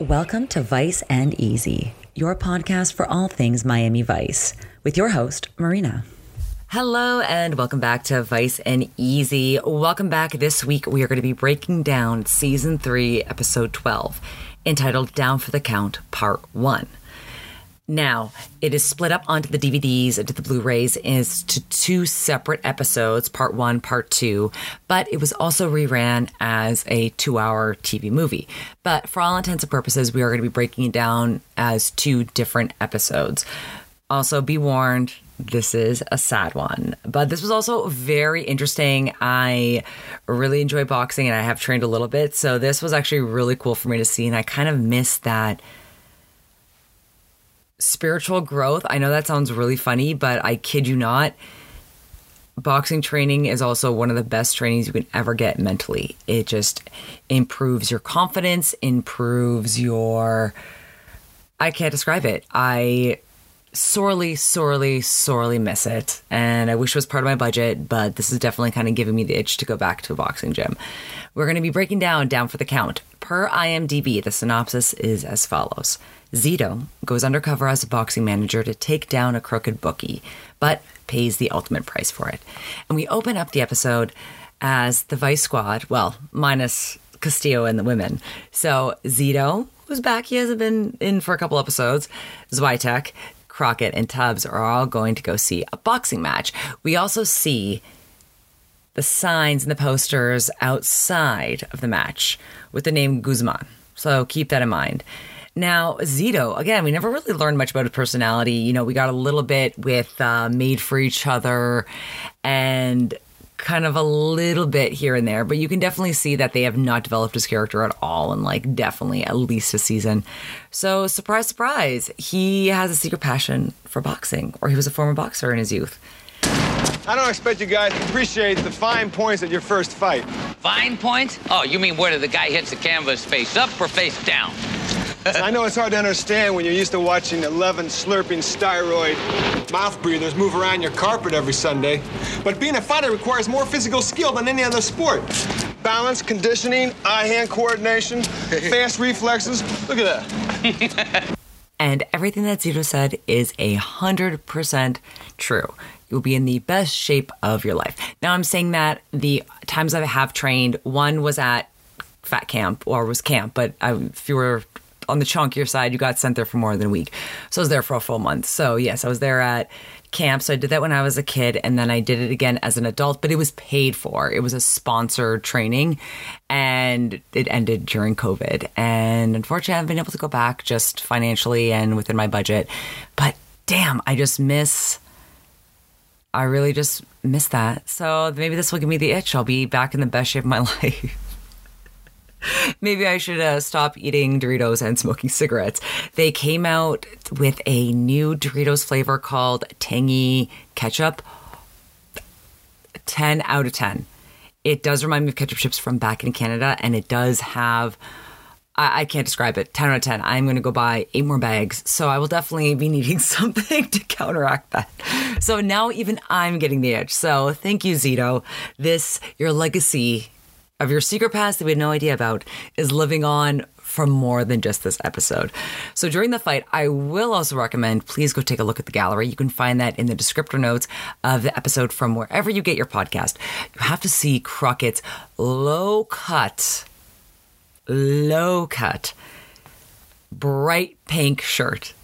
Welcome to Vice and Easy, your podcast for all things Miami Vice, with your host, Marina. Hello, and welcome back to Vice and Easy. Welcome back. This week, we are going to be breaking down season three, episode 12, entitled Down for the Count, Part One. Now, it is split up onto the DVDs, into the Blu rays, is to two separate episodes, part one, part two, but it was also reran as a two hour TV movie. But for all intents and purposes, we are going to be breaking it down as two different episodes. Also, be warned, this is a sad one. But this was also very interesting. I really enjoy boxing and I have trained a little bit. So this was actually really cool for me to see. And I kind of missed that spiritual growth. I know that sounds really funny, but I kid you not. Boxing training is also one of the best trainings you can ever get mentally. It just improves your confidence, improves your. I can't describe it. I sorely, sorely, sorely miss it. And I wish it was part of my budget, but this is definitely kind of giving me the itch to go back to a boxing gym. We're going to be breaking down Down for the Count. Per IMDb, the synopsis is as follows Zito goes undercover as a boxing manager to take down a crooked bookie, but pays the ultimate price for it. And we open up the episode as the Vice Squad, well, minus Castillo and the women. So Zito, who's back, he hasn't been in for a couple episodes, Switek, Crockett, and Tubbs are all going to go see a boxing match. We also see the signs and the posters outside of the match with the name Guzman. So keep that in mind. Now, Zito, again, we never really learned much about his personality. You know, we got a little bit with uh, Made for Each Other and kind of a little bit here and there, but you can definitely see that they have not developed his character at all in like definitely at least a season. So, surprise, surprise, he has a secret passion for boxing, or he was a former boxer in his youth. I don't expect you guys to appreciate the fine points at your first fight. Fine points? Oh, you mean where the guy hits the canvas face up or face down? I know it's hard to understand when you're used to watching 11 slurping steroid mouth breathers move around your carpet every Sunday. But being a fighter requires more physical skill than any other sport. Balance, conditioning, eye-hand coordination, fast reflexes. Look at that. and everything that Zito said is a hundred percent true. You'll be in the best shape of your life. Now, I'm saying that the times I have trained, one was at fat camp or was camp, but um, I, if you were on the chunkier side, you got sent there for more than a week. So I was there for a full month. So yes, I was there at camp. So I did that when I was a kid, and then I did it again as an adult. But it was paid for. It was a sponsored training, and it ended during COVID. And unfortunately, I haven't been able to go back just financially and within my budget. But damn, I just miss. I really just miss that. So maybe this will give me the itch. I'll be back in the best shape of my life. Maybe I should uh, stop eating Doritos and smoking cigarettes. They came out with a new Doritos flavor called Tangy Ketchup. 10 out of 10. It does remind me of ketchup chips from back in Canada, and it does have. I, I can't describe it. 10 out of 10. I'm going to go buy eight more bags. So I will definitely be needing something to counteract that. So now even I'm getting the itch. So thank you, Zito. This, your legacy of your secret past that we had no idea about is living on for more than just this episode. So during the fight, I will also recommend please go take a look at the gallery. You can find that in the descriptor notes of the episode from wherever you get your podcast. You have to see Crockett's low cut, low cut, bright pink shirt.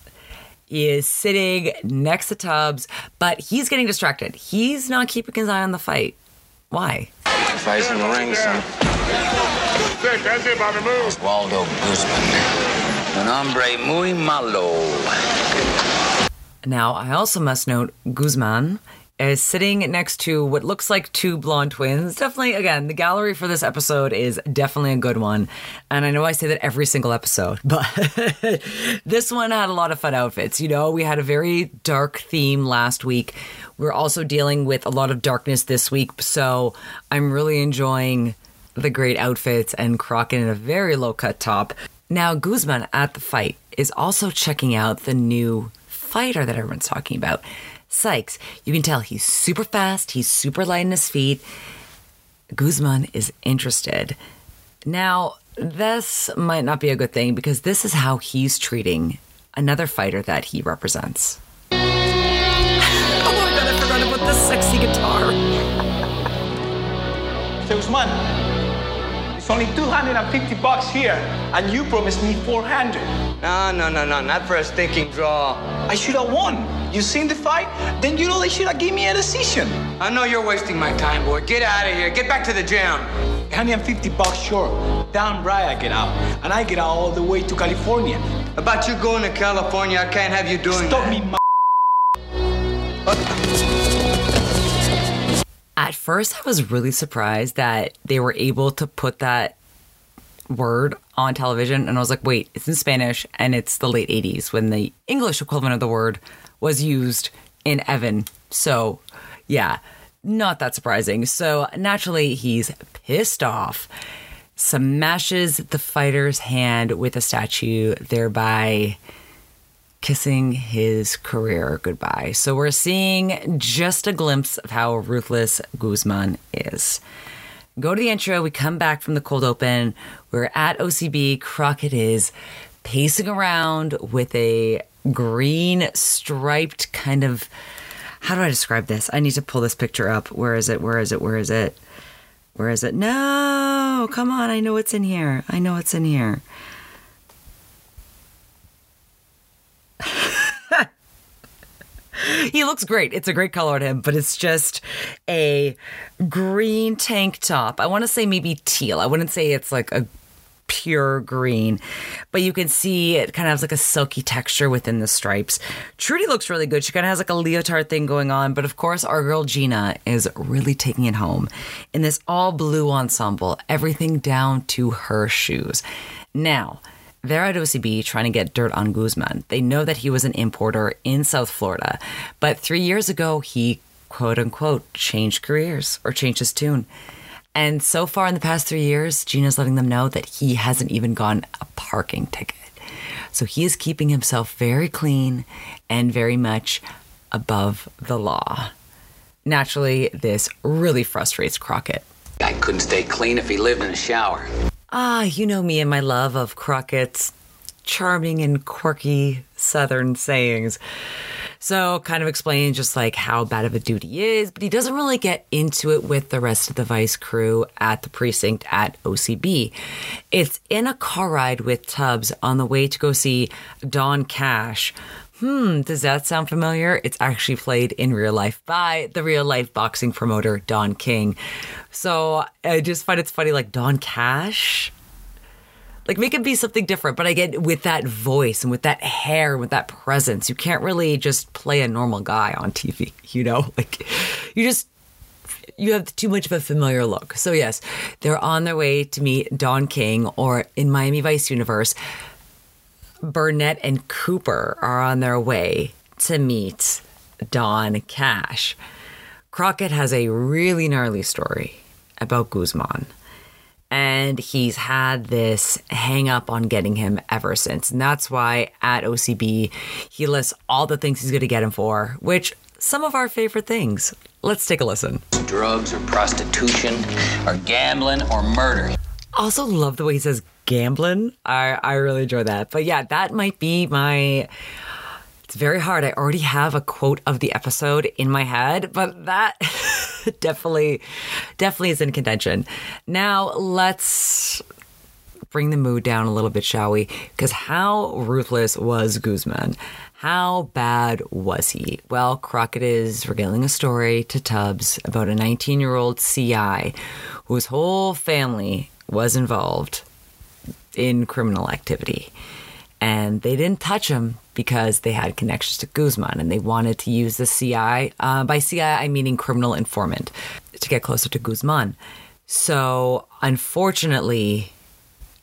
He is sitting next to Tubbs, but he's getting distracted. He's not keeping his eye on the fight. Why? Fights in the ring, son. That's it, Bobby. Move. Waldo Guzman. Un hombre muy malo. Now, I also must note Guzman is sitting next to what looks like two blonde twins. Definitely, again, the gallery for this episode is definitely a good one. And I know I say that every single episode, but this one had a lot of fun outfits. You know, we had a very dark theme last week. We're also dealing with a lot of darkness this week. So I'm really enjoying the great outfits and Crockett in a very low cut top. Now, Guzman at the fight is also checking out the new fighter that everyone's talking about. Sykes, you can tell he's super fast, he's super light in his feet. Guzman is interested. Now, this might not be a good thing because this is how he's treating another fighter that he represents. oh my god, I forgot about this sexy guitar. Say, Usman, it's only 250 bucks here, and you promised me 400. No, no, no, no, not for a stinking draw. I should have won. You seen the fight? Then you know they should have given me a decision. I know you're wasting my time, boy. Get out of here. Get back to the gym. 150 bucks short. Damn right I get out. And I get out all the way to California. About you going to California, I can't have you doing Stop that. me, ma- At first, I was really surprised that they were able to put that word on television. And I was like, wait, it's in Spanish and it's the late 80s when the English equivalent of the word was used in Evan. So, yeah, not that surprising. So, naturally, he's pissed off, smashes the fighter's hand with a statue, thereby kissing his career goodbye. So we're seeing just a glimpse of how ruthless Guzman is. Go to the intro, we come back from the cold open. We're at OCB. Crockett is pacing around with a green striped kind of how do I describe this? I need to pull this picture up. Where is it? Where is it? Where is it? Where is it? No, come on. I know it's in here. I know it's in here. he looks great. It's a great color on him, but it's just a green tank top. I want to say maybe teal. I wouldn't say it's like a pure green, but you can see it kind of has like a silky texture within the stripes. Trudy looks really good. She kind of has like a leotard thing going on, but of course, our girl Gina is really taking it home in this all blue ensemble, everything down to her shoes. Now, they're at OCB trying to get dirt on Guzman. They know that he was an importer in South Florida, but three years ago, he quote unquote changed careers or changed his tune. And so far in the past three years, Gina's letting them know that he hasn't even gotten a parking ticket. So he is keeping himself very clean and very much above the law. Naturally, this really frustrates Crockett. I couldn't stay clean if he lived in a shower. Ah, you know me and my love of Crockett's charming and quirky Southern sayings. So, kind of explaining just like how bad of a dude he is, but he doesn't really get into it with the rest of the Vice crew at the precinct at OCB. It's in a car ride with Tubbs on the way to go see Don Cash. Hmm, does that sound familiar? It's actually played in real life by the real life boxing promoter Don King. So I just find it's funny, like Don Cash. Like make it be something different, but I get with that voice and with that hair, and with that presence, you can't really just play a normal guy on TV. You know, like you just you have too much of a familiar look. So yes, they're on their way to meet Don King, or in Miami Vice universe, Burnett and Cooper are on their way to meet Don Cash. Crockett has a really gnarly story about Guzman. And he's had this hang up on getting him ever since. And that's why at OCB, he lists all the things he's going to get him for, which some of our favorite things. Let's take a listen. Drugs or prostitution or gambling or murder. Also, love the way he says gambling. I, I really enjoy that. But yeah, that might be my. It's very hard. I already have a quote of the episode in my head, but that definitely, definitely is in contention. Now, let's bring the mood down a little bit, shall we? Because how ruthless was Guzman? How bad was he? Well, Crockett is regaling a story to Tubbs about a 19 year old CI whose whole family was involved in criminal activity. And they didn't touch him because they had connections to Guzman and they wanted to use the CI. Uh, by CI, I meaning criminal informant to get closer to Guzman. So, unfortunately,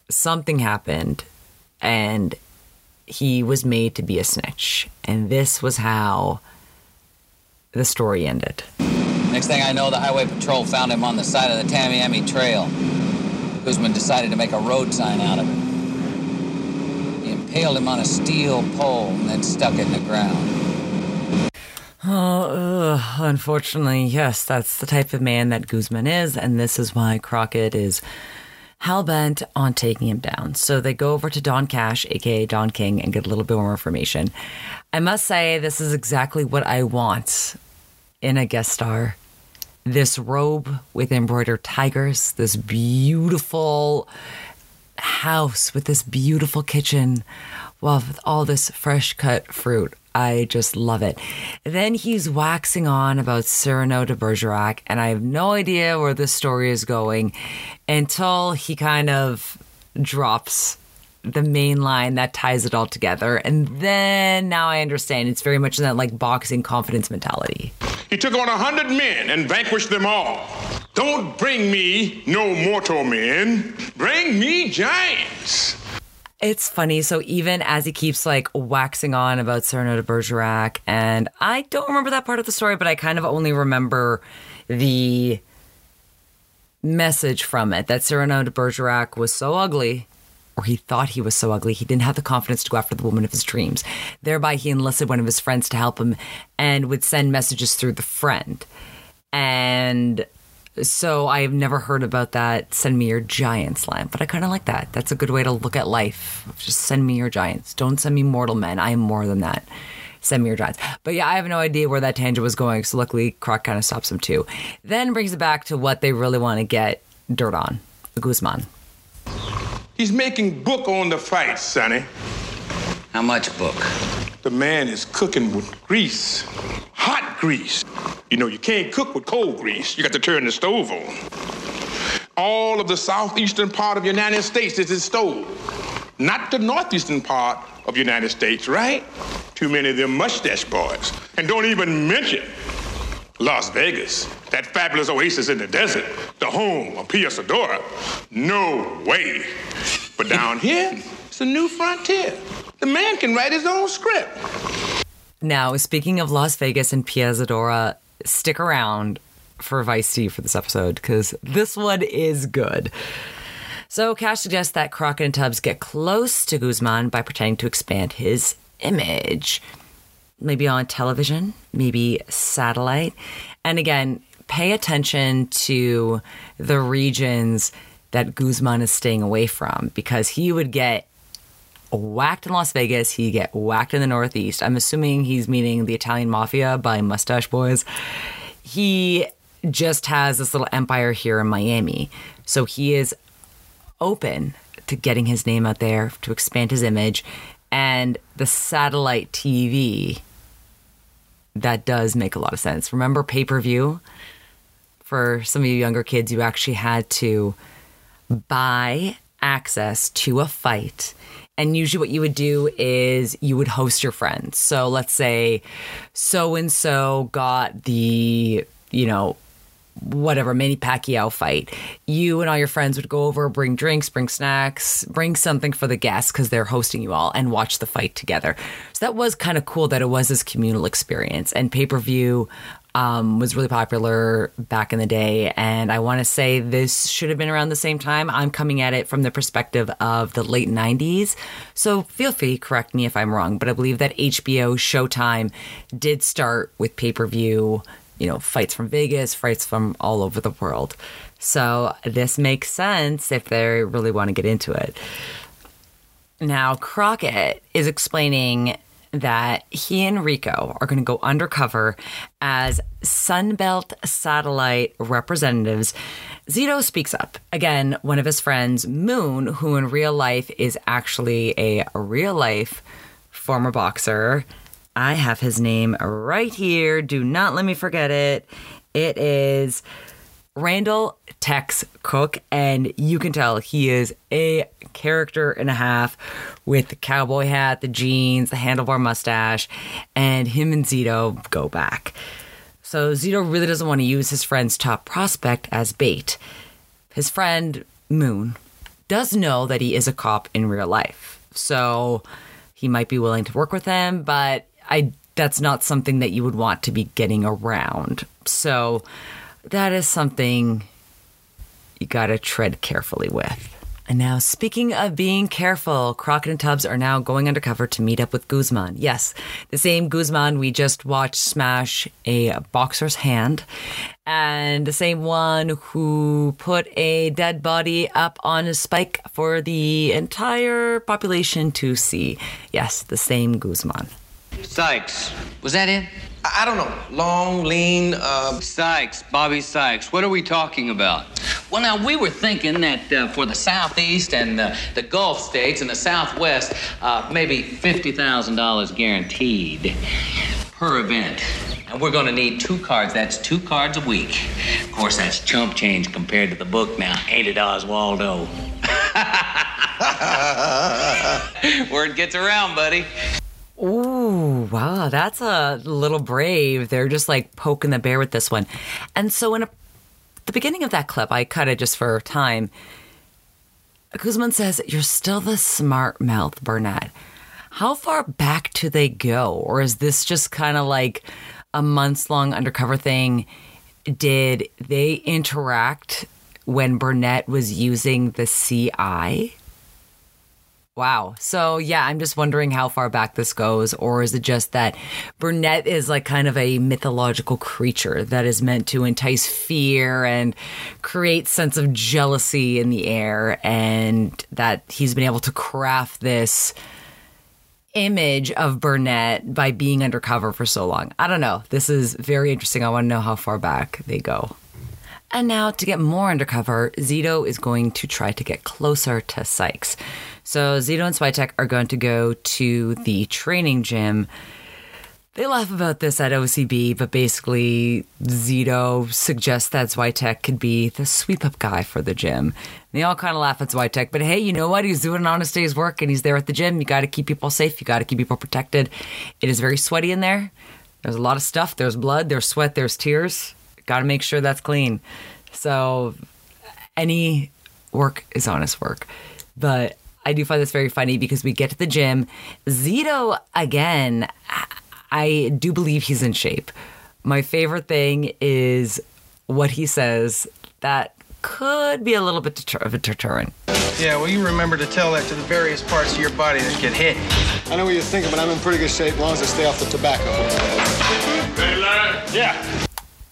something happened and he was made to be a snitch. And this was how the story ended. Next thing I know, the highway patrol found him on the side of the Tamiami Trail. Guzman decided to make a road sign out of it. He impaled him on a steel pole and then stuck it in the ground. Oh, ugh, unfortunately, yes, that's the type of man that Guzman is, and this is why Crockett is hell bent on taking him down. So they go over to Don Cash, aka Don King, and get a little bit more information. I must say, this is exactly what I want in a guest star. This robe with embroidered tigers, this beautiful house with this beautiful kitchen, well, with all this fresh cut fruit. I just love it. Then he's waxing on about Cyrano de Bergerac, and I have no idea where this story is going until he kind of drops the main line that ties it all together. And then now I understand it's very much in that like boxing confidence mentality. He took on a hundred men and vanquished them all. Don't bring me no mortal men. Bring me giants. It's funny. So even as he keeps like waxing on about Cyrano de Bergerac, and I don't remember that part of the story, but I kind of only remember the message from it that Cyrano de Bergerac was so ugly, or he thought he was so ugly, he didn't have the confidence to go after the woman of his dreams. Thereby, he enlisted one of his friends to help him and would send messages through the friend. And so I've never heard about that send me your giants line, but I kind of like that. That's a good way to look at life. Just send me your giants. Don't send me mortal men. I am more than that. Send me your giants. But yeah, I have no idea where that tangent was going. So luckily, Croc kind of stops him too. Then brings it back to what they really want to get dirt on Guzman. He's making book on the fight, Sonny. How much book? The man is cooking with grease. Hot grease. You know, you can't cook with cold grease. You got to turn the stove on. All of the southeastern part of the United States is his stove. Not the northeastern part of the United States, right? Too many of them mustache boys. And don't even mention Las Vegas, that fabulous oasis in the desert, the home of Pia Zadora. No way. But down here, it's a new frontier. The man can write his own script. Now, speaking of Las Vegas and Pia Zadora, stick around for Vice T for this episode because this one is good. So, Cash suggests that Crockett and Tubbs get close to Guzman by pretending to expand his image. Maybe on television, maybe satellite. And again, pay attention to the regions that Guzman is staying away from because he would get whacked in Las Vegas. He get whacked in the Northeast. I'm assuming he's meaning the Italian Mafia by Mustache Boys. He just has this little empire here in Miami. So he is open to getting his name out there, to expand his image. And the satellite TV, that does make a lot of sense. Remember pay per view? For some of you younger kids, you actually had to buy access to a fight. And usually, what you would do is you would host your friends. So, let's say so and so got the, you know, whatever Manny Pacquiao fight. You and all your friends would go over, bring drinks, bring snacks, bring something for the guests because they're hosting you all, and watch the fight together. So that was kind of cool that it was this communal experience. And pay per view um, was really popular back in the day. And I want to say this should have been around the same time. I'm coming at it from the perspective of the late 90s. So feel free to correct me if I'm wrong, but I believe that HBO Showtime did start with pay per view, you know, fights from Vegas, fights from all over the world. So this makes sense if they really want to get into it. Now, Crockett is explaining that he and Rico are going to go undercover as Sunbelt satellite representatives. Zito speaks up. Again, one of his friends, Moon, who in real life is actually a real life former boxer. I have his name right here. Do not let me forget it. It is Randall Tex Cobb, and you can tell he is a character and a half with the cowboy hat, the jeans, the handlebar mustache, and him and Zito go back. So Zito really doesn't want to use his friend's top prospect as bait. His friend, Moon, does know that he is a cop in real life. So he might be willing to work with him, but I that's not something that you would want to be getting around. So that is something you got to tread carefully with. And now, speaking of being careful, Crockett and Tubbs are now going undercover to meet up with Guzman. Yes, the same Guzman we just watched smash a boxer's hand, and the same one who put a dead body up on a spike for the entire population to see. Yes, the same Guzman. Sykes. Was that it? I don't know. Long, lean, uh, Sykes, Bobby Sykes. What are we talking about? Well, now, we were thinking that uh, for the Southeast and the, the Gulf states and the Southwest, uh, maybe $50,000 guaranteed per event. And we're going to need two cards. That's two cards a week. Of course, that's chump change compared to the book now, ain't it, Oswaldo? Word gets around, buddy. Ooh, wow, that's a little brave. They're just like poking the bear with this one. And so, in a, the beginning of that clip, I cut it just for time. Guzman says, You're still the smart mouth, Burnett. How far back do they go? Or is this just kind of like a months long undercover thing? Did they interact when Burnett was using the CI? Wow. So, yeah, I'm just wondering how far back this goes. Or is it just that Burnett is like kind of a mythological creature that is meant to entice fear and create sense of jealousy in the air, and that he's been able to craft this image of Burnett by being undercover for so long? I don't know. This is very interesting. I want to know how far back they go. And now, to get more undercover, Zito is going to try to get closer to Sykes. So, Zito and Switek are going to go to the training gym. They laugh about this at OCB, but basically, Zito suggests that Switek could be the sweep up guy for the gym. They all kind of laugh at Switek, but hey, you know what? He's doing an honest day's work and he's there at the gym. You got to keep people safe, you got to keep people protected. It is very sweaty in there. There's a lot of stuff. There's blood, there's sweat, there's tears. Got to make sure that's clean. So, any work is honest work. But I do find this very funny because we get to the gym. Zito, again, I do believe he's in shape. My favorite thing is what he says that could be a little bit deter- of a deterrent. Yeah, well, you remember to tell that to the various parts of your body that get hit. I know what you're thinking, but I'm in pretty good shape as long as I stay off the tobacco. Yeah.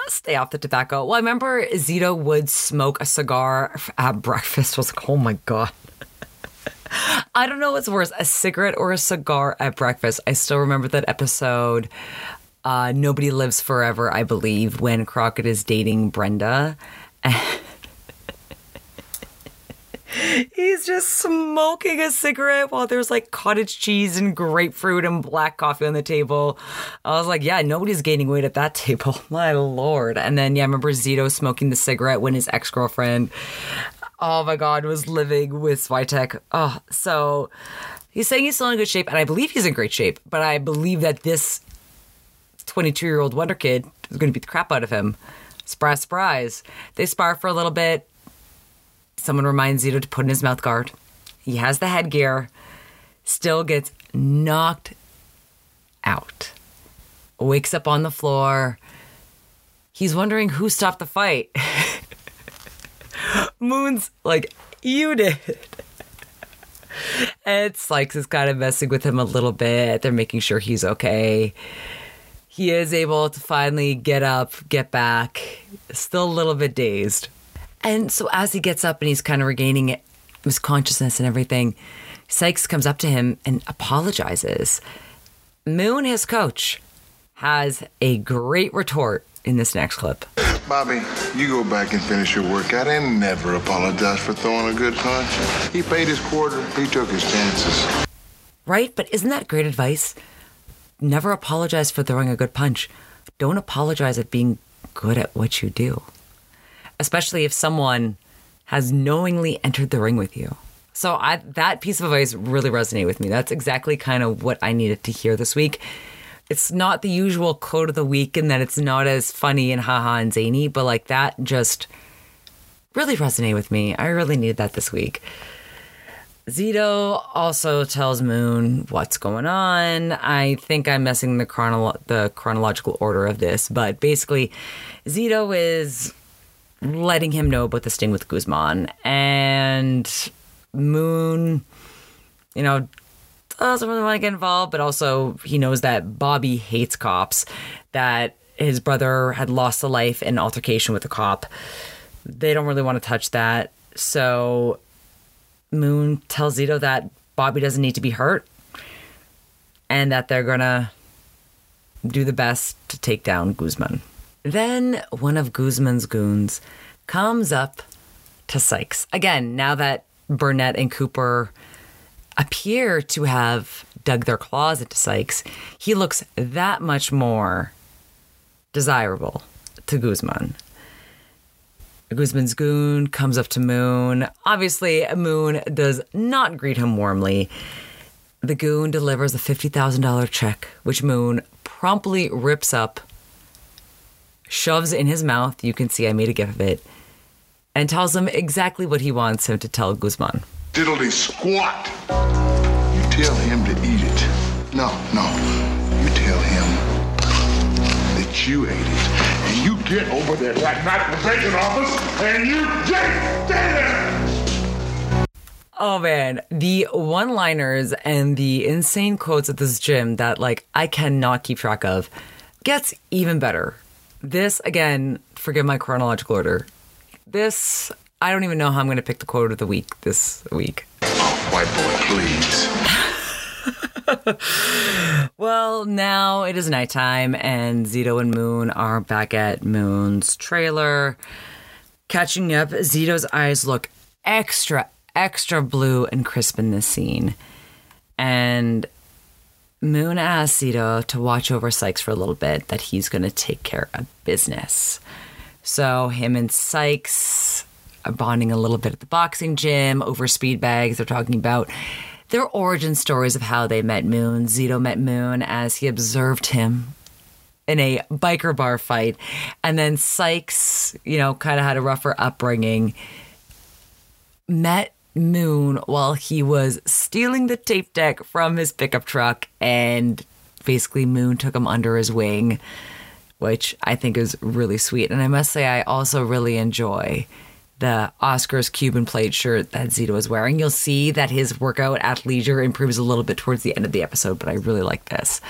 Stay off the tobacco. Well, I remember Zito would smoke a cigar at breakfast. I was like, oh my God. I don't know what's worse, a cigarette or a cigar at breakfast. I still remember that episode, uh, Nobody Lives Forever, I believe, when Crockett is dating Brenda. He's just smoking a cigarette while there's like cottage cheese and grapefruit and black coffee on the table. I was like, yeah, nobody's gaining weight at that table. My lord. And then, yeah, I remember Zito smoking the cigarette when his ex girlfriend, oh my God, was living with Switek. Oh, so he's saying he's still in good shape, and I believe he's in great shape, but I believe that this 22 year old Wonder Kid is going to beat the crap out of him. Surprise, surprise. They spar for a little bit. Someone reminds Zito to put in his mouth guard. He has the headgear, still gets knocked out. Wakes up on the floor. He's wondering who stopped the fight. Moon's like, you did. And Sykes is kind of messing with him a little bit. They're making sure he's okay. He is able to finally get up, get back, still a little bit dazed. And so as he gets up and he's kind of regaining his consciousness and everything, Sykes comes up to him and apologizes. Moon, his coach, has a great retort in this next clip. Bobby, you go back and finish your workout and never apologize for throwing a good punch. He paid his quarter, he took his chances. Right? But isn't that great advice? Never apologize for throwing a good punch. Don't apologize at being good at what you do, especially if someone has knowingly entered the ring with you. So I, that piece of advice really resonated with me. That's exactly kind of what I needed to hear this week. It's not the usual quote of the week and that it's not as funny and haha and zany, but like that just really resonated with me. I really needed that this week. Zito also tells Moon what's going on. I think I'm messing the chronolo- the chronological order of this, but basically, Zito is letting him know about the sting with Guzman, and Moon, you know, Uh, doesn't really want to get involved, but also he knows that Bobby hates cops, that his brother had lost a life in altercation with a cop. They don't really want to touch that. So Moon tells Zito that Bobby doesn't need to be hurt and that they're going to do the best to take down Guzman. Then one of Guzman's goons comes up to Sykes. Again, now that Burnett and Cooper appear to have dug their claws into Sykes, he looks that much more desirable to Guzman. Guzman's goon comes up to Moon. Obviously, Moon does not greet him warmly. The goon delivers a $50,000 check, which Moon promptly rips up, shoves in his mouth. You can see I made a gif of it, and tells him exactly what he wants him to tell Guzman. Diddly squat. You tell him to eat it. No, no. You tell him that you ate it. And you get over there that naturalization office and you get there. Oh man, the one liners and the insane quotes at this gym that like I cannot keep track of gets even better. This again, forgive my chronological order. This I don't even know how I'm going to pick the quote of the week this week. Oh, white boy, please. Well, now it is nighttime, and Zito and Moon are back at Moon's trailer. Catching up, Zito's eyes look extra, extra blue and crisp in this scene. And Moon asks Zito to watch over Sykes for a little bit, that he's going to take care of business. So, him and Sykes Uh, bonding a little bit at the boxing gym over speed bags. They're talking about their origin stories of how they met Moon. Zito met Moon as he observed him in a biker bar fight. And then Sykes, you know, kind of had a rougher upbringing, met Moon while he was stealing the tape deck from his pickup truck. And basically, Moon took him under his wing, which I think is really sweet. And I must say, I also really enjoy the Oscars Cuban plate shirt that Zito is wearing. You'll see that his workout at leisure improves a little bit towards the end of the episode, but I really like this.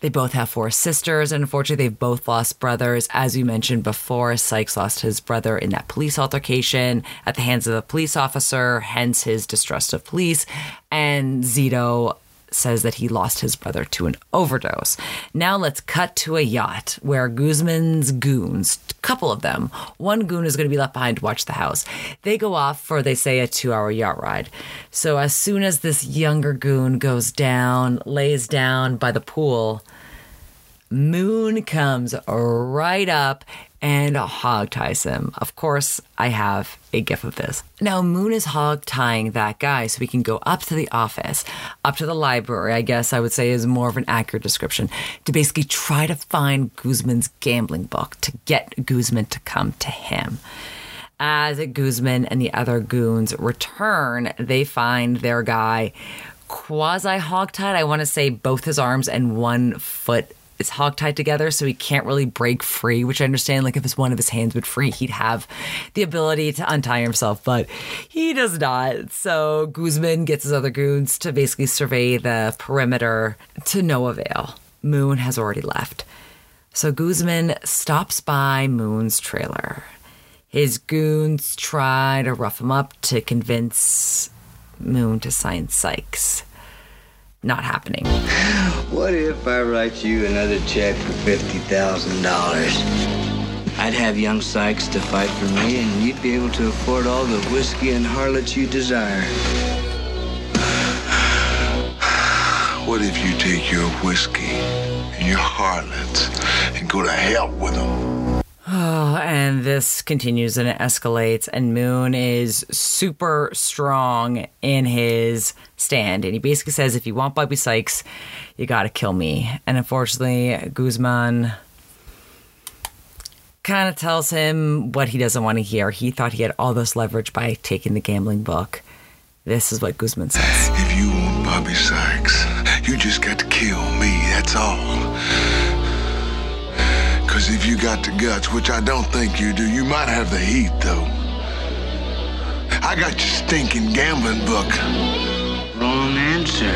They both have four sisters, and unfortunately, they've both lost brothers. As you mentioned before, Sykes lost his brother in that police altercation at the hands of a police officer, hence his distrust of police. And Zito says that he lost his brother to an overdose. Now let's cut to a yacht where Guzman's goons, a couple of them, one goon is going to be left behind to watch the house. They go off for, they say, a two hour yacht ride. So as soon as this younger goon goes down, lays down by the pool, Moon comes right up and hog ties him. Of course, I have a gif of this. Now, Moon is hog tying that guy so we can go up to the office, up to the library, I guess I would say is more of an accurate description, to basically try to find Guzman's gambling book to get Guzman to come to him. As Guzman and the other goons return, they find their guy quasi hog tied. I want to say both his arms and one foot is hogtied together, so he can't really break free, which I understand. Like if his one of his hands would free, he'd have the ability to untie himself, but he does not. So Guzman gets his other goons to basically survey the perimeter to no avail. Moon has already left. So Guzman stops by Moon's trailer. His goons try to rough him up to convince Moon to sign Sykes. Not happening. What if I write you another check for $50,000? I'd have young Sykes to fight for me, and you'd be able to afford all the whiskey and harlots you desire. What if you take your whiskey and your harlots and go to hell with them? Oh, and this continues and it escalates, and Moon is super strong in his stand. And he basically says, if you want Bobby Sykes, you gotta kill me. And unfortunately, Guzman kind of tells him what he doesn't want to hear. He thought he had all this leverage by taking the gambling book. This is what Guzman says. If you want Bobby Sykes, you just got to kill me, that's all. Because if you got the guts, which I don't think you do, you might have the heat, though. I got your stinking gambling book. Wrong answer.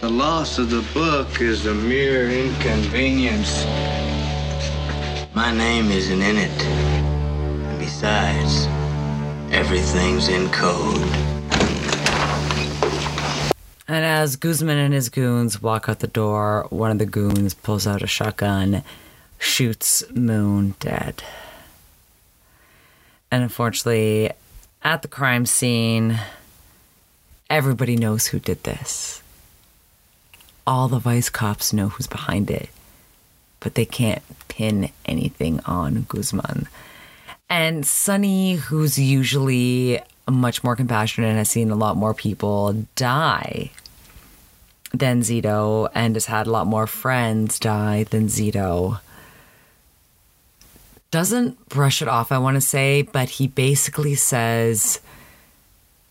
The loss of the book is a mere inconvenience. My name isn't in it. And besides, everything's in code. And as Guzman and his goons walk out the door, one of the goons pulls out a shotgun, shoots Moon dead. And unfortunately, at the crime scene, everybody knows who did this. All the vice cops know who's behind it, but they can't pin anything on Guzman. And Sonny, who's usually much more compassionate and has seen a lot more people die than Zito and has had a lot more friends die than Zito, doesn't brush it off, I want to say, but he basically says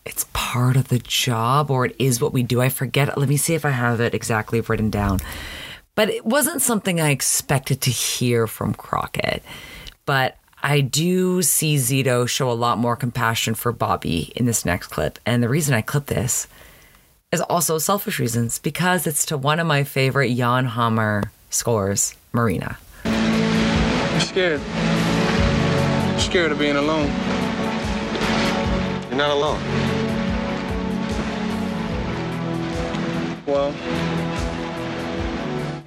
it's part of the job or it is what we do. I forget. Let me see if I have it exactly written down. But it wasn't something I expected to hear from Crockett. But I do see Zito show a lot more compassion for Bobby in this next clip. And the reason I clip this is also selfish reasons because it's to one of my favorite Jan Hammer scores, Marina. I'm scared. I'm scared of being alone. You're not alone. Well,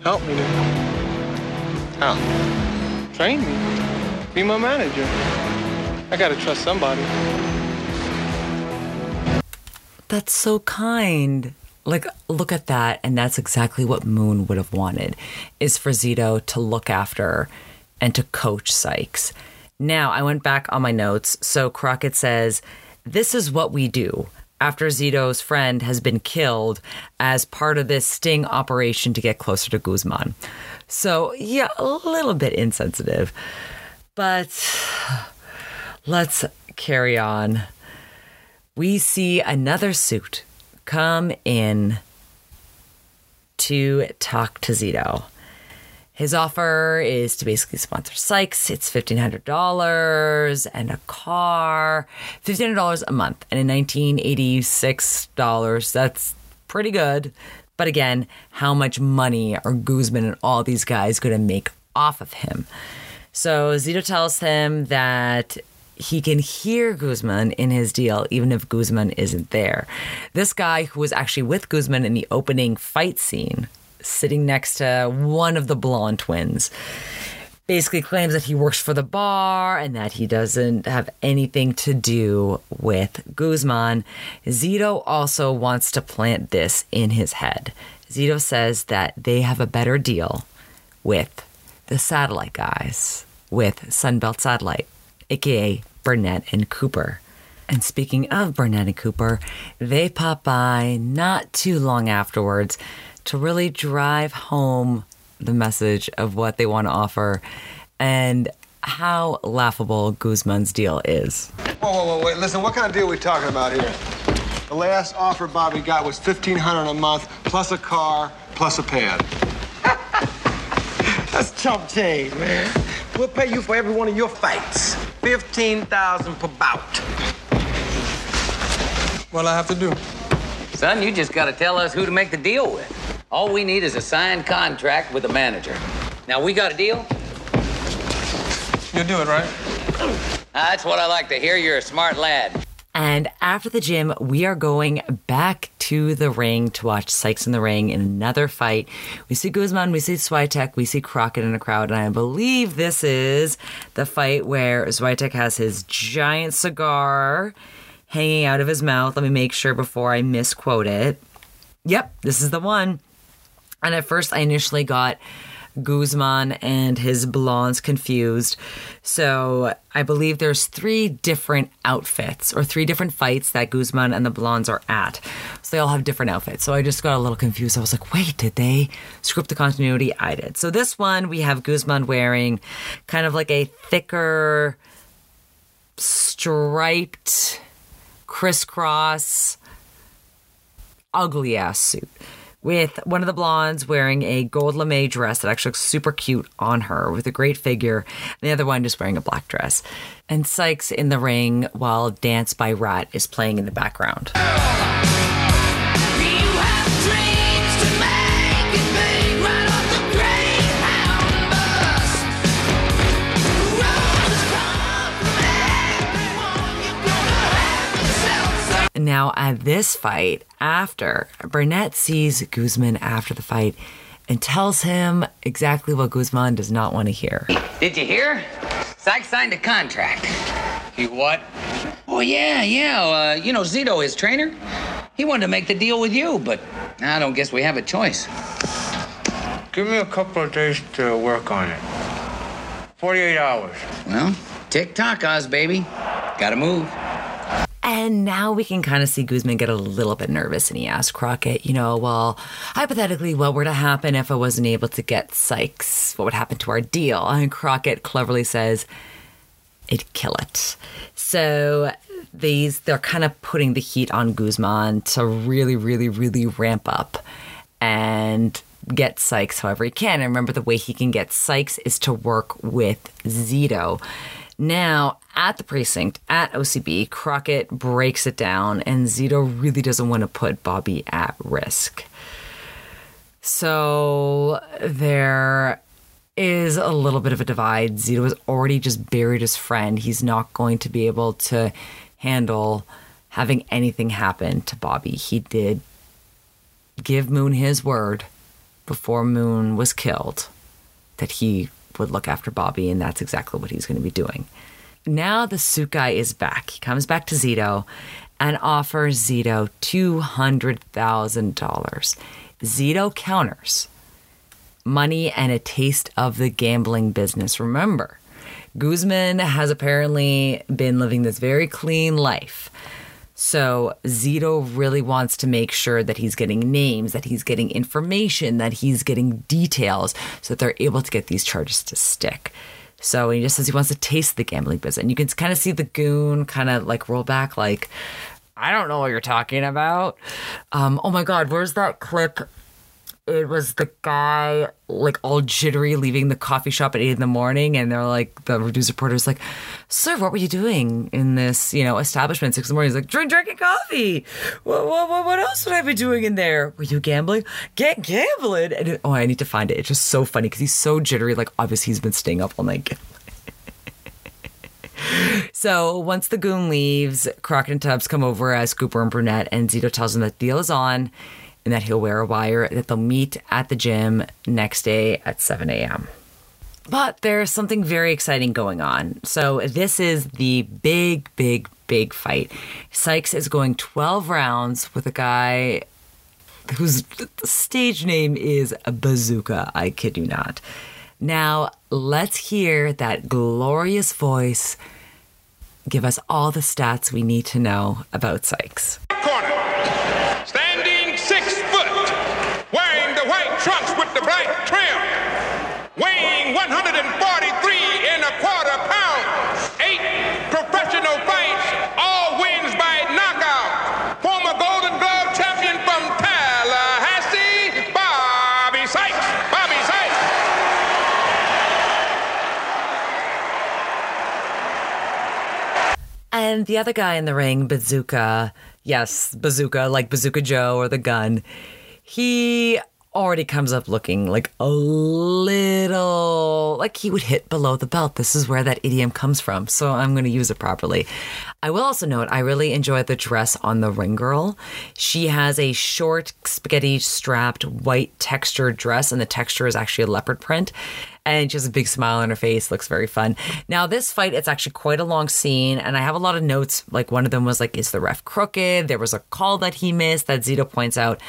help me then. How? Train me. Be my manager. I gotta trust somebody. That's so kind. Like, look at that. And that's exactly what Moon would have wanted is for Zito to look after and to coach Sykes. Now, I went back on my notes. So Crockett says, This is what we do after Zito's friend has been killed as part of this sting operation to get closer to Guzman. So, yeah, a little bit insensitive. But let's carry on. We see another suit come in to talk to Zito. His offer is to basically sponsor Sykes. It's $1,500 and a car, $1,500 a month. And in 1986 dollars, that's pretty good. But again, how much money are Guzman and all these guys going to make off of him? So Zito tells him that he can hear Guzman in his deal, even if Guzman isn't there. This guy who was actually with Guzman in the opening fight scene, sitting next to one of the blonde twins, basically claims that he works for the bar and that he doesn't have anything to do with Guzman. Zito also wants to plant this in his head. Zito says that they have a better deal with the satellite guys with Sunbelt Satellite, aka Burnett and Cooper. And speaking of Burnett and Cooper, they pop by not too long afterwards to really drive home the message of what they want to offer and how laughable Guzman's deal is. Whoa, whoa, whoa, wait. Listen, what kind of deal are we talking about here? The last offer Bobby got was 1500 a month, plus a car, plus a pad. That's chump change, man. We'll pay you for every one of your fights. 15000 per bout. What I have to do? Son, you just got to tell us who to make the deal with. All we need is a signed contract with a manager. Now, we got a deal? You'll do it, right? That's what I like to hear. You're a smart lad. And after the gym, we are going back to the ring to watch Sykes in the ring in another fight. We see Guzman, we see Switek, we see Crockett in a crowd, and I believe this is the fight where Switek has his giant cigar hanging out of his mouth. Let me make sure before I misquote it. Yep, this is the one. And at first, I initially got Guzman and his blondes confused. So I believe there's three different outfits or three different fights that Guzman and the blondes are at. So they all have different outfits. So I just got a little confused. I was like, wait, did they script the continuity? I did. So this one, we have Guzman wearing kind of like a thicker, striped, crisscross, ugly ass suit with one of the blondes wearing a gold lame dress that actually looks super cute on her with a great figure, and the other one just wearing a black dress. And Sykes in the ring while Dance by Ratt is playing in the background. Now, at this fight, after Burnett sees Guzman after the fight and tells him exactly what Guzman does not want to hear. Did you hear? Sykes signed a contract. You what? Oh, yeah, yeah. Uh, you know, Zito, his trainer, he wanted to make the deal with you, but I don't guess we have a choice. Give me a couple of days to work on it. 48 hours. Well, tick tock, Oz, baby. Gotta move. And now we can kind of see Guzman get a little bit nervous and he asks Crockett, you know, well, hypothetically, what were to happen if I wasn't able to get Sykes? What would happen to our deal? And Crockett cleverly says, it'd kill it. So these, they're kind of putting the heat on Guzman to really, really, really ramp up and get Sykes however he can. And remember, the way he can get Sykes is to work with Zito. Now, at the precinct, at OCB, Crockett breaks it down, and Zito really doesn't want to put Bobby at risk. So there is a little bit of a divide. Zito has already just buried his friend. He's not going to be able to handle having anything happen to Bobby. He did give Moon his word before Moon was killed that he would look after Bobby, and that's exactly what he's going to be doing. Now the suit guy is back. He comes back to Zito and offers Zito $200,000. Zito counters money and a taste of the gambling business. Remember, Guzman has apparently been living this very clean life. So Zito really wants to make sure that he's getting names, that he's getting information, that he's getting details so that they're able to get these charges to stick. So he just says he wants to taste the gambling business. And you can kind of see the goon kind of like roll back, like, I don't know what you're talking about. Um, oh my God, where's that clip? It was the guy like all jittery leaving the coffee shop at eight in the morning, and they're like the news reporter's like, "Sir, what were you doing in this you know establishment six in the morning?" He's like, "Drink, drinking coffee. What, what, what else would I be doing in there? Were you gambling? Get gambling?" And it, oh, I need to find it. It's just so funny because he's so jittery. Like obviously he's been staying up all night. So once the goon leaves, Crockett and Tubbs come over as Cooper and Burnett, and Zito tells them that the deal is on and that he'll wear a wire, that they'll meet at the gym next day at 7 a.m. But there's something very exciting going on. So this is the big, big, big fight. Sykes is going 12 rounds with a guy whose stage name is Bazooka. I kid you not. Now, let's hear that glorious voice give us all the stats we need to know about Sykes. Corner. Six foot. Wearing the white trunks with the black trim. Weighing 143 and a quarter pounds. Eight professional fights. All wins by knockout. Former Golden Glove champion from Tallahassee, Bobby Sykes. Bobby Sykes. And the other guy in the ring, Bazooka, yes, Bazooka, like Bazooka Joe or the gun, he already comes up looking like a little like he would hit below the belt. This is where that idiom comes from. So I'm going to use it properly. I will also note I really enjoy the dress on the ring girl. She has a short spaghetti strapped white textured dress and the texture is actually a leopard print and she has a big smile on her face looks very fun. Now this fight it's actually quite a long scene and i have a lot of notes like one of them was like is the ref crooked? There was a call that he missed that zito points out.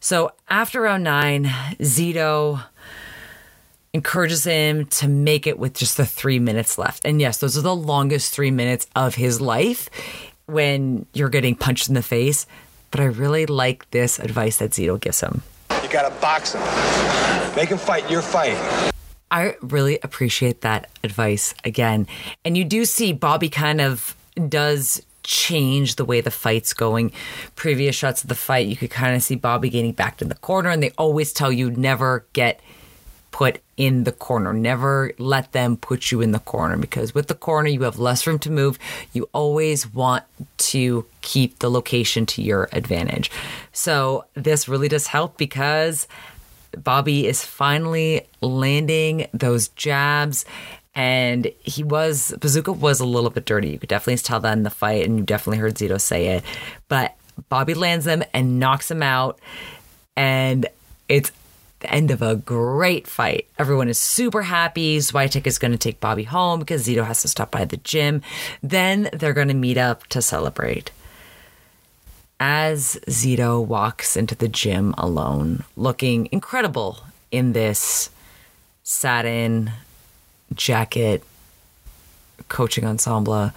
So after round nine zito encourages him to make it with just the three minutes left. And yes those are the longest three minutes of his life when you're getting punched in the face but i really like this advice that zito gives him. You gotta box him. Make him fight your fight. I really appreciate that advice again. And you do see Bobby kind of does change the way the fight's going. Previous shots of the fight, you could kind of see Bobby getting back to the corner, and they always tell you never get put in the corner. Never let them put you in the corner because with the corner, you have less room to move. You always want to keep the location to your advantage. So, this really does help because Bobby is finally landing those jabs. And he was, Bazooka was a little bit dirty. You could definitely tell that in the fight, and you definitely heard Zito say it. But Bobby lands them and knocks him out. And it's the end of a great fight. Everyone is super happy. Switek is going to take Bobby home because Zito has to stop by the gym. Then they're going to meet up to celebrate. As Zito walks into the gym alone, looking incredible in this satin jacket coaching ensemble.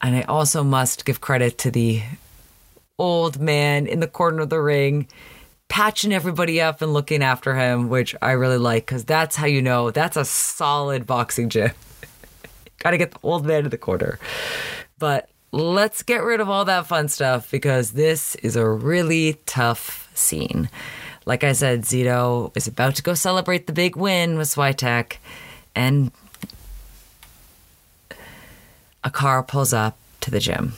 And I also must give credit to the old man in the corner of the ring patching everybody up and looking after him, which I really like because that's how you know that's a solid boxing gym. Got to get the old man in the corner. But let's get rid of all that fun stuff because this is a really tough scene. Like I said, Zito is about to go celebrate the big win with Switek, and a car pulls up to the gym.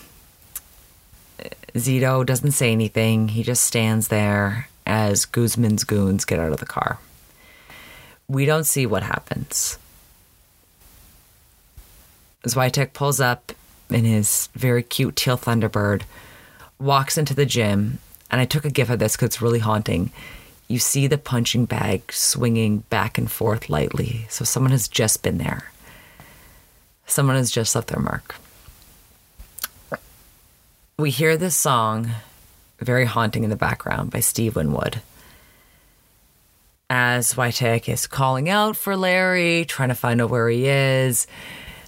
Zito doesn't say anything. He just stands there as Guzman's goons get out of the car. We don't see what happens. Switek pulls up in his very cute teal Thunderbird, walks into the gym, and I took a gif of this because it's really haunting. You see the punching bag swinging back and forth lightly. So someone has just been there. Someone has just left their mark. We hear this song very haunting in the background by Steve Winwood. As Switek is calling out for Larry, trying to find out where he is,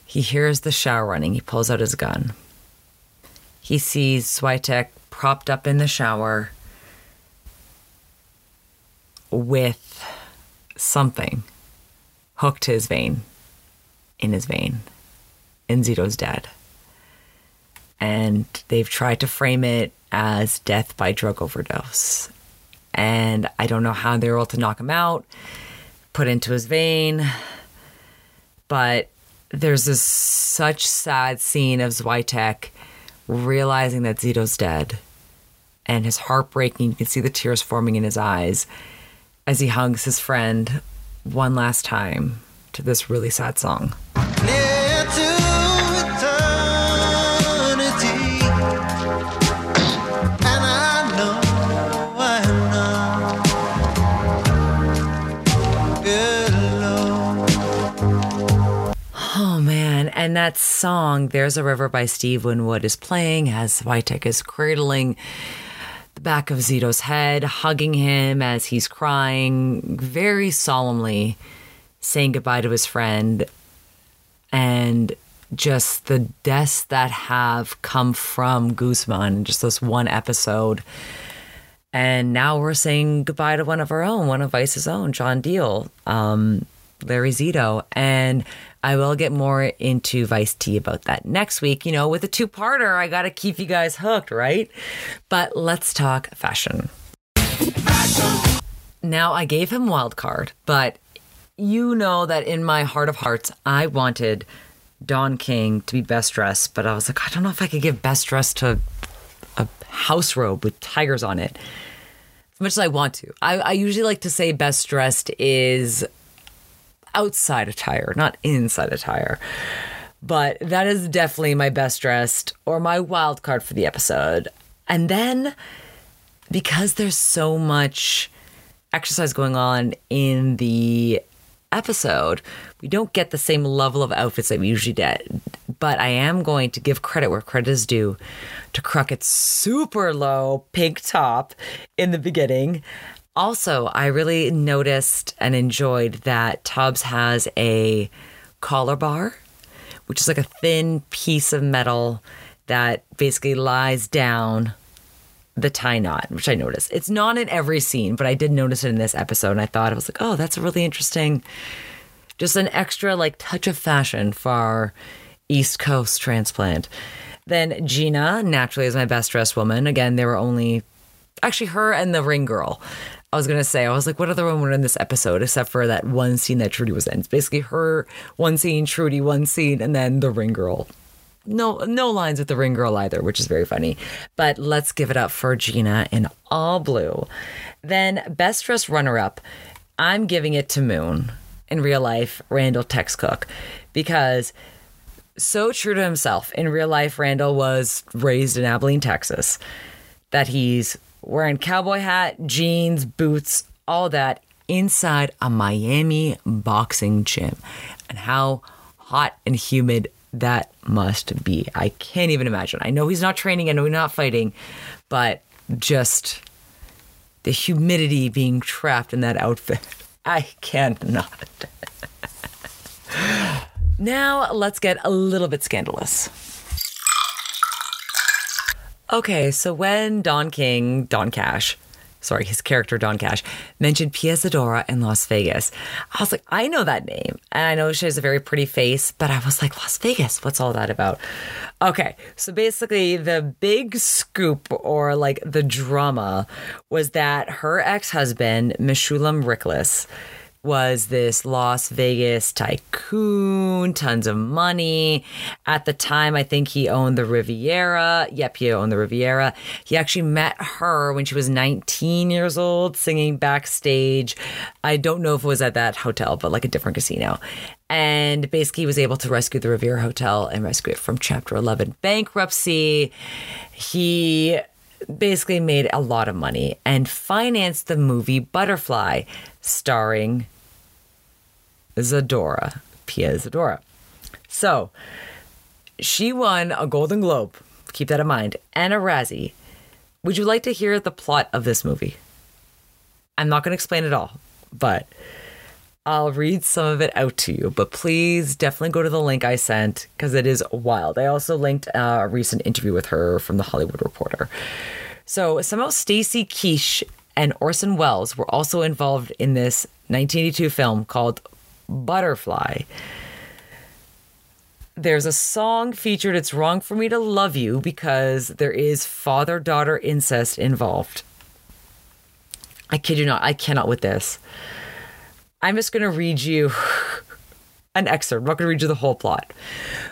he hears the shower running. He pulls out his gun. He sees Switek propped up in the shower with something hooked to his vein, in his vein. And Zito's dead. And they've tried to frame it as death by drug overdose. And I don't know how they were able to knock him out, put into his vein. But there's this such sad scene of Switek realizing that Zito's dead and his heart breaking. You can see the tears forming in his eyes as he hugs his friend one last time to this really sad song. Oh and that song, There's a River by Steve Winwood, is playing as Switek is cradling the back of Zito's head, hugging him as he's crying, very solemnly saying goodbye to his friend. And just the deaths that have come from Guzman, just this one episode. And now we're saying goodbye to one of our own, one of Vice's own, John Diehl, um, Larry Zito. And I will get more into Vice T about that next week. You know, with a two parter, I got to keep you guys hooked, right? But let's talk fashion. Now, I gave him wild card, but you know that in my heart of hearts, I wanted Don King to be best dressed, but I was like, I don't know if I could give best dressed to a house robe with tigers on it. As much as I want to. I, I usually like to say best dressed is outside attire, not inside attire. But that is definitely my best dressed or my wild card for the episode. And then because there's so much exercise going on in the episode, we don't get the same level of outfits that we usually get. But I am going to give credit where credit is due to Crockett's super low pink top in the beginning. Also, I really noticed and enjoyed that Tubbs has a collar bar, which is like a thin piece of metal that basically lies down the tie knot, which I noticed. It's not in every scene, but I did notice it in this episode. And I thought, I was like, oh, that's a really interesting, just an extra like touch of fashion for our East Coast transplant. Then Gina, naturally, is my best dressed woman. Again, there were only actually her and the ring girl. I was gonna say, I was like, what other women in this episode except for that one scene that Trudy was in? It's basically her one scene, Trudy one scene, and then the ring girl. No, no lines with the ring girl either, which is very funny. But let's give it up for Gina in all blue. Then best dressed runner up, I'm giving it to Moon in real life, Randall Tex Cobb, because so true to himself. In real life, Randall was raised in Abilene, Texas, that he's wearing cowboy hat, jeans, boots, all that inside a Miami boxing gym. And how hot and humid that must be. I can't even imagine. I know he's not training, I know he's not fighting, but just the humidity being trapped in that outfit. I cannot. now let's get a little bit scandalous. Okay, so when Don King, Don Cash, sorry, his character Don Cash, mentioned Pia Zadora in Las Vegas, I was like, I know that name. And I know she has a very pretty face, but I was like, Las Vegas, what's all that about? Okay, so basically, the big scoop or like the drama was that her ex husband, Meshulam Riklis, was this Las Vegas tycoon, tons of money. At the time, I think he owned the Riviera. Yep, he owned the Riviera. He actually met her when she was 19 years old, singing backstage. I don't know if it was at that hotel, but like a different casino. And basically, he was able to rescue the Riviera Hotel and rescue it from Chapter 11 bankruptcy. He basically made a lot of money and financed the movie Butterfly, starring Zadora, Pia Zadora. So she won a Golden Globe. Keep that in mind, and a Razzie. Would you like to hear the plot of this movie? I'm not going to explain it all, but I'll read some of it out to you. But please definitely go to the link I sent because it is wild. I also linked uh, a recent interview with her from the Hollywood Reporter. So somehow Stacy Keach and Orson Welles were also involved in this 1982 film called Butterfly. There's a song featured, It's Wrong for Me to Love You, because there is father daughter incest involved. I kid you not, I cannot with this. I'm just going to read you an excerpt. I'm not going to read you the whole plot.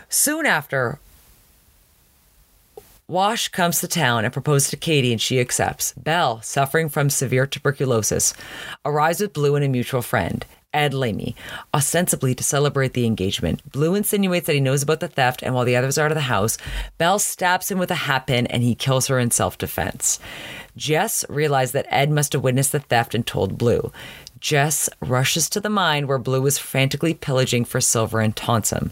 Soon after, Wash comes to town and proposes to Katie, and she accepts. Belle, suffering from severe tuberculosis, arrives with Blue and a mutual friend. Ed Lamy, ostensibly to celebrate the engagement. Blue insinuates that he knows about the theft, and while the others are out of the house, Belle stabs him with a hat pin and he kills her in self defense. Jess realizes that Ed must have witnessed the theft and told Blue. Jess rushes to the mine where Blue is frantically pillaging for silver and taunts him.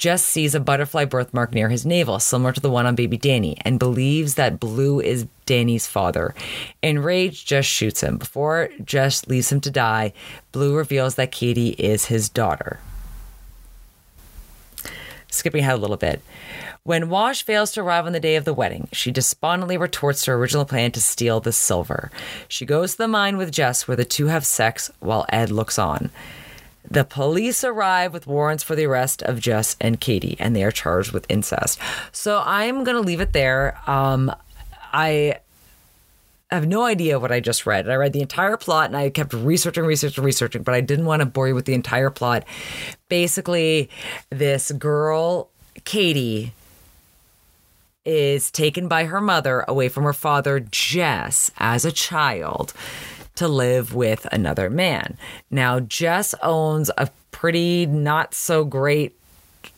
Jess sees a butterfly birthmark near his navel, similar to the one on baby Danny, and believes that Blue is Danny's father. Enraged, Jess shoots him. Before Jess leaves him to die, Blue reveals that Katie is his daughter. Skipping ahead a little bit. When Wash fails to arrive on the day of the wedding, she despondently retorts to her original plan to steal the silver. She goes to the mine with Jess, where the two have sex while Ed looks on. The police arrive with warrants for the arrest of Jess and Katie, and they are charged with incest. So I'm going to leave it there. Um, I have no idea what I just read. I read the entire plot and I kept researching, researching, researching, but I didn't want to bore you with the entire plot. Basically, this girl, Katie, is taken by her mother away from her father, Jess, as a child to live with another man. Now, Jess owns a pretty not so great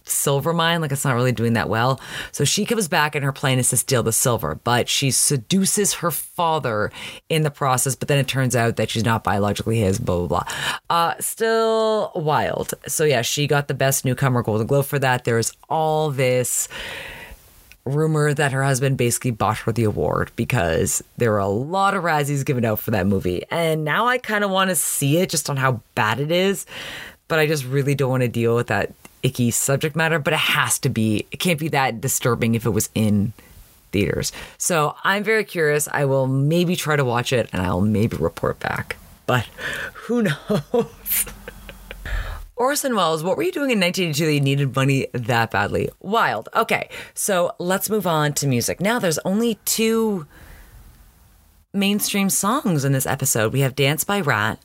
silver mine. Like it's not really doing that well. So she comes back and her plan is to steal the silver, but she seduces her father in the process. But then it turns out that she's not biologically his, blah, blah, blah. Uh, still wild. So yeah, she got the best newcomer Golden Globe for that. There's all this rumor that her husband basically bought her the award because there were a lot of Razzies given out for that movie. And now I kind of want to see it just on how bad it is. But I just really don't want to deal with that icky subject matter. But it has to be, it can't be that disturbing if it was in theaters. So I'm very curious. I will maybe try to watch it and I'll maybe report back. But who knows? Orson Welles, what were you doing in 1982 that you needed money that badly? Wild. Okay, so let's move on to music. Now, there's only two mainstream songs in this episode. We have Dance by Ratt,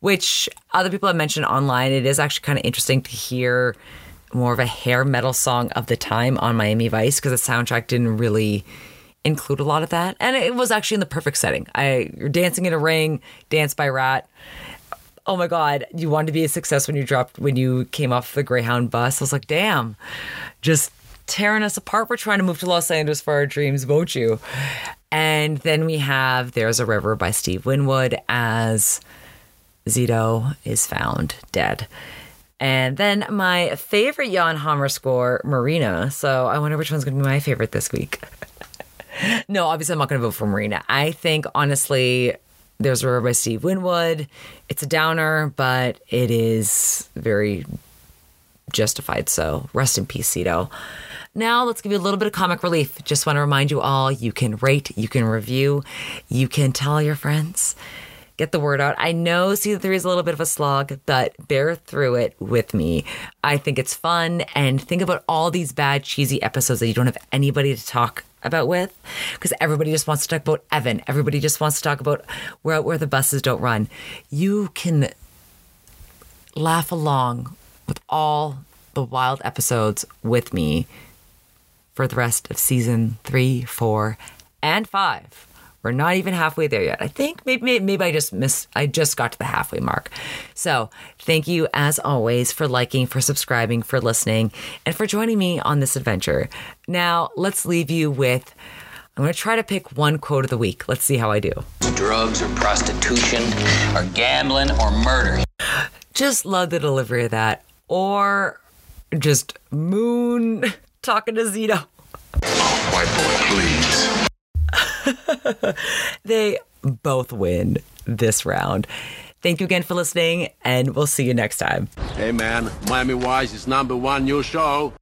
which other people have mentioned online. It is actually kind of interesting to hear more of a hair metal song of the time on Miami Vice because the soundtrack didn't really include a lot of that. And it was actually in the perfect setting. I you're dancing in a ring, Dance by Ratt. Oh my god, you wanted to be a success when you dropped when you came off the Greyhound bus. I was like, damn, just tearing us apart. We're trying to move to Los Angeles for our dreams, won't you? And then we have There's a River by Steve Winwood as Zito is found dead. And then my favorite Jan Hammer score, Marina. So I wonder which one's going to be my favorite this week. no, obviously I'm not going to vote for Marina. I think honestly, there's a river by Steve Winwood. It's a downer, but it is very justified. So rest in peace, Zito. Now let's give you a little bit of comic relief. Just want to remind you all you can rate, you can review, you can tell your friends. Get the word out. I know season three is a little bit of a slog, but bear through it with me. I think it's fun. And think about all these bad, cheesy episodes that you don't have anybody to talk about with because everybody just wants to talk about Evan. Everybody just wants to talk about where where the buses don't run. You can laugh along with all the wild episodes with me for the rest of season three, four, and five. We're not even halfway there yet. I think maybe, maybe maybe I just missed. I just got to the halfway mark. So thank you as always for liking, for subscribing, for listening, and for joining me on this adventure. Now let's leave you with. I'm going to try to pick one quote of the week. Let's see how I do. Drugs or prostitution or gambling or murder. Just love the delivery of that. Or just Moon talking to Zito. White boy, please. they both win this round. Thank you again for listening, and we'll see you next time. Hey man, Miami Wise is number one new show.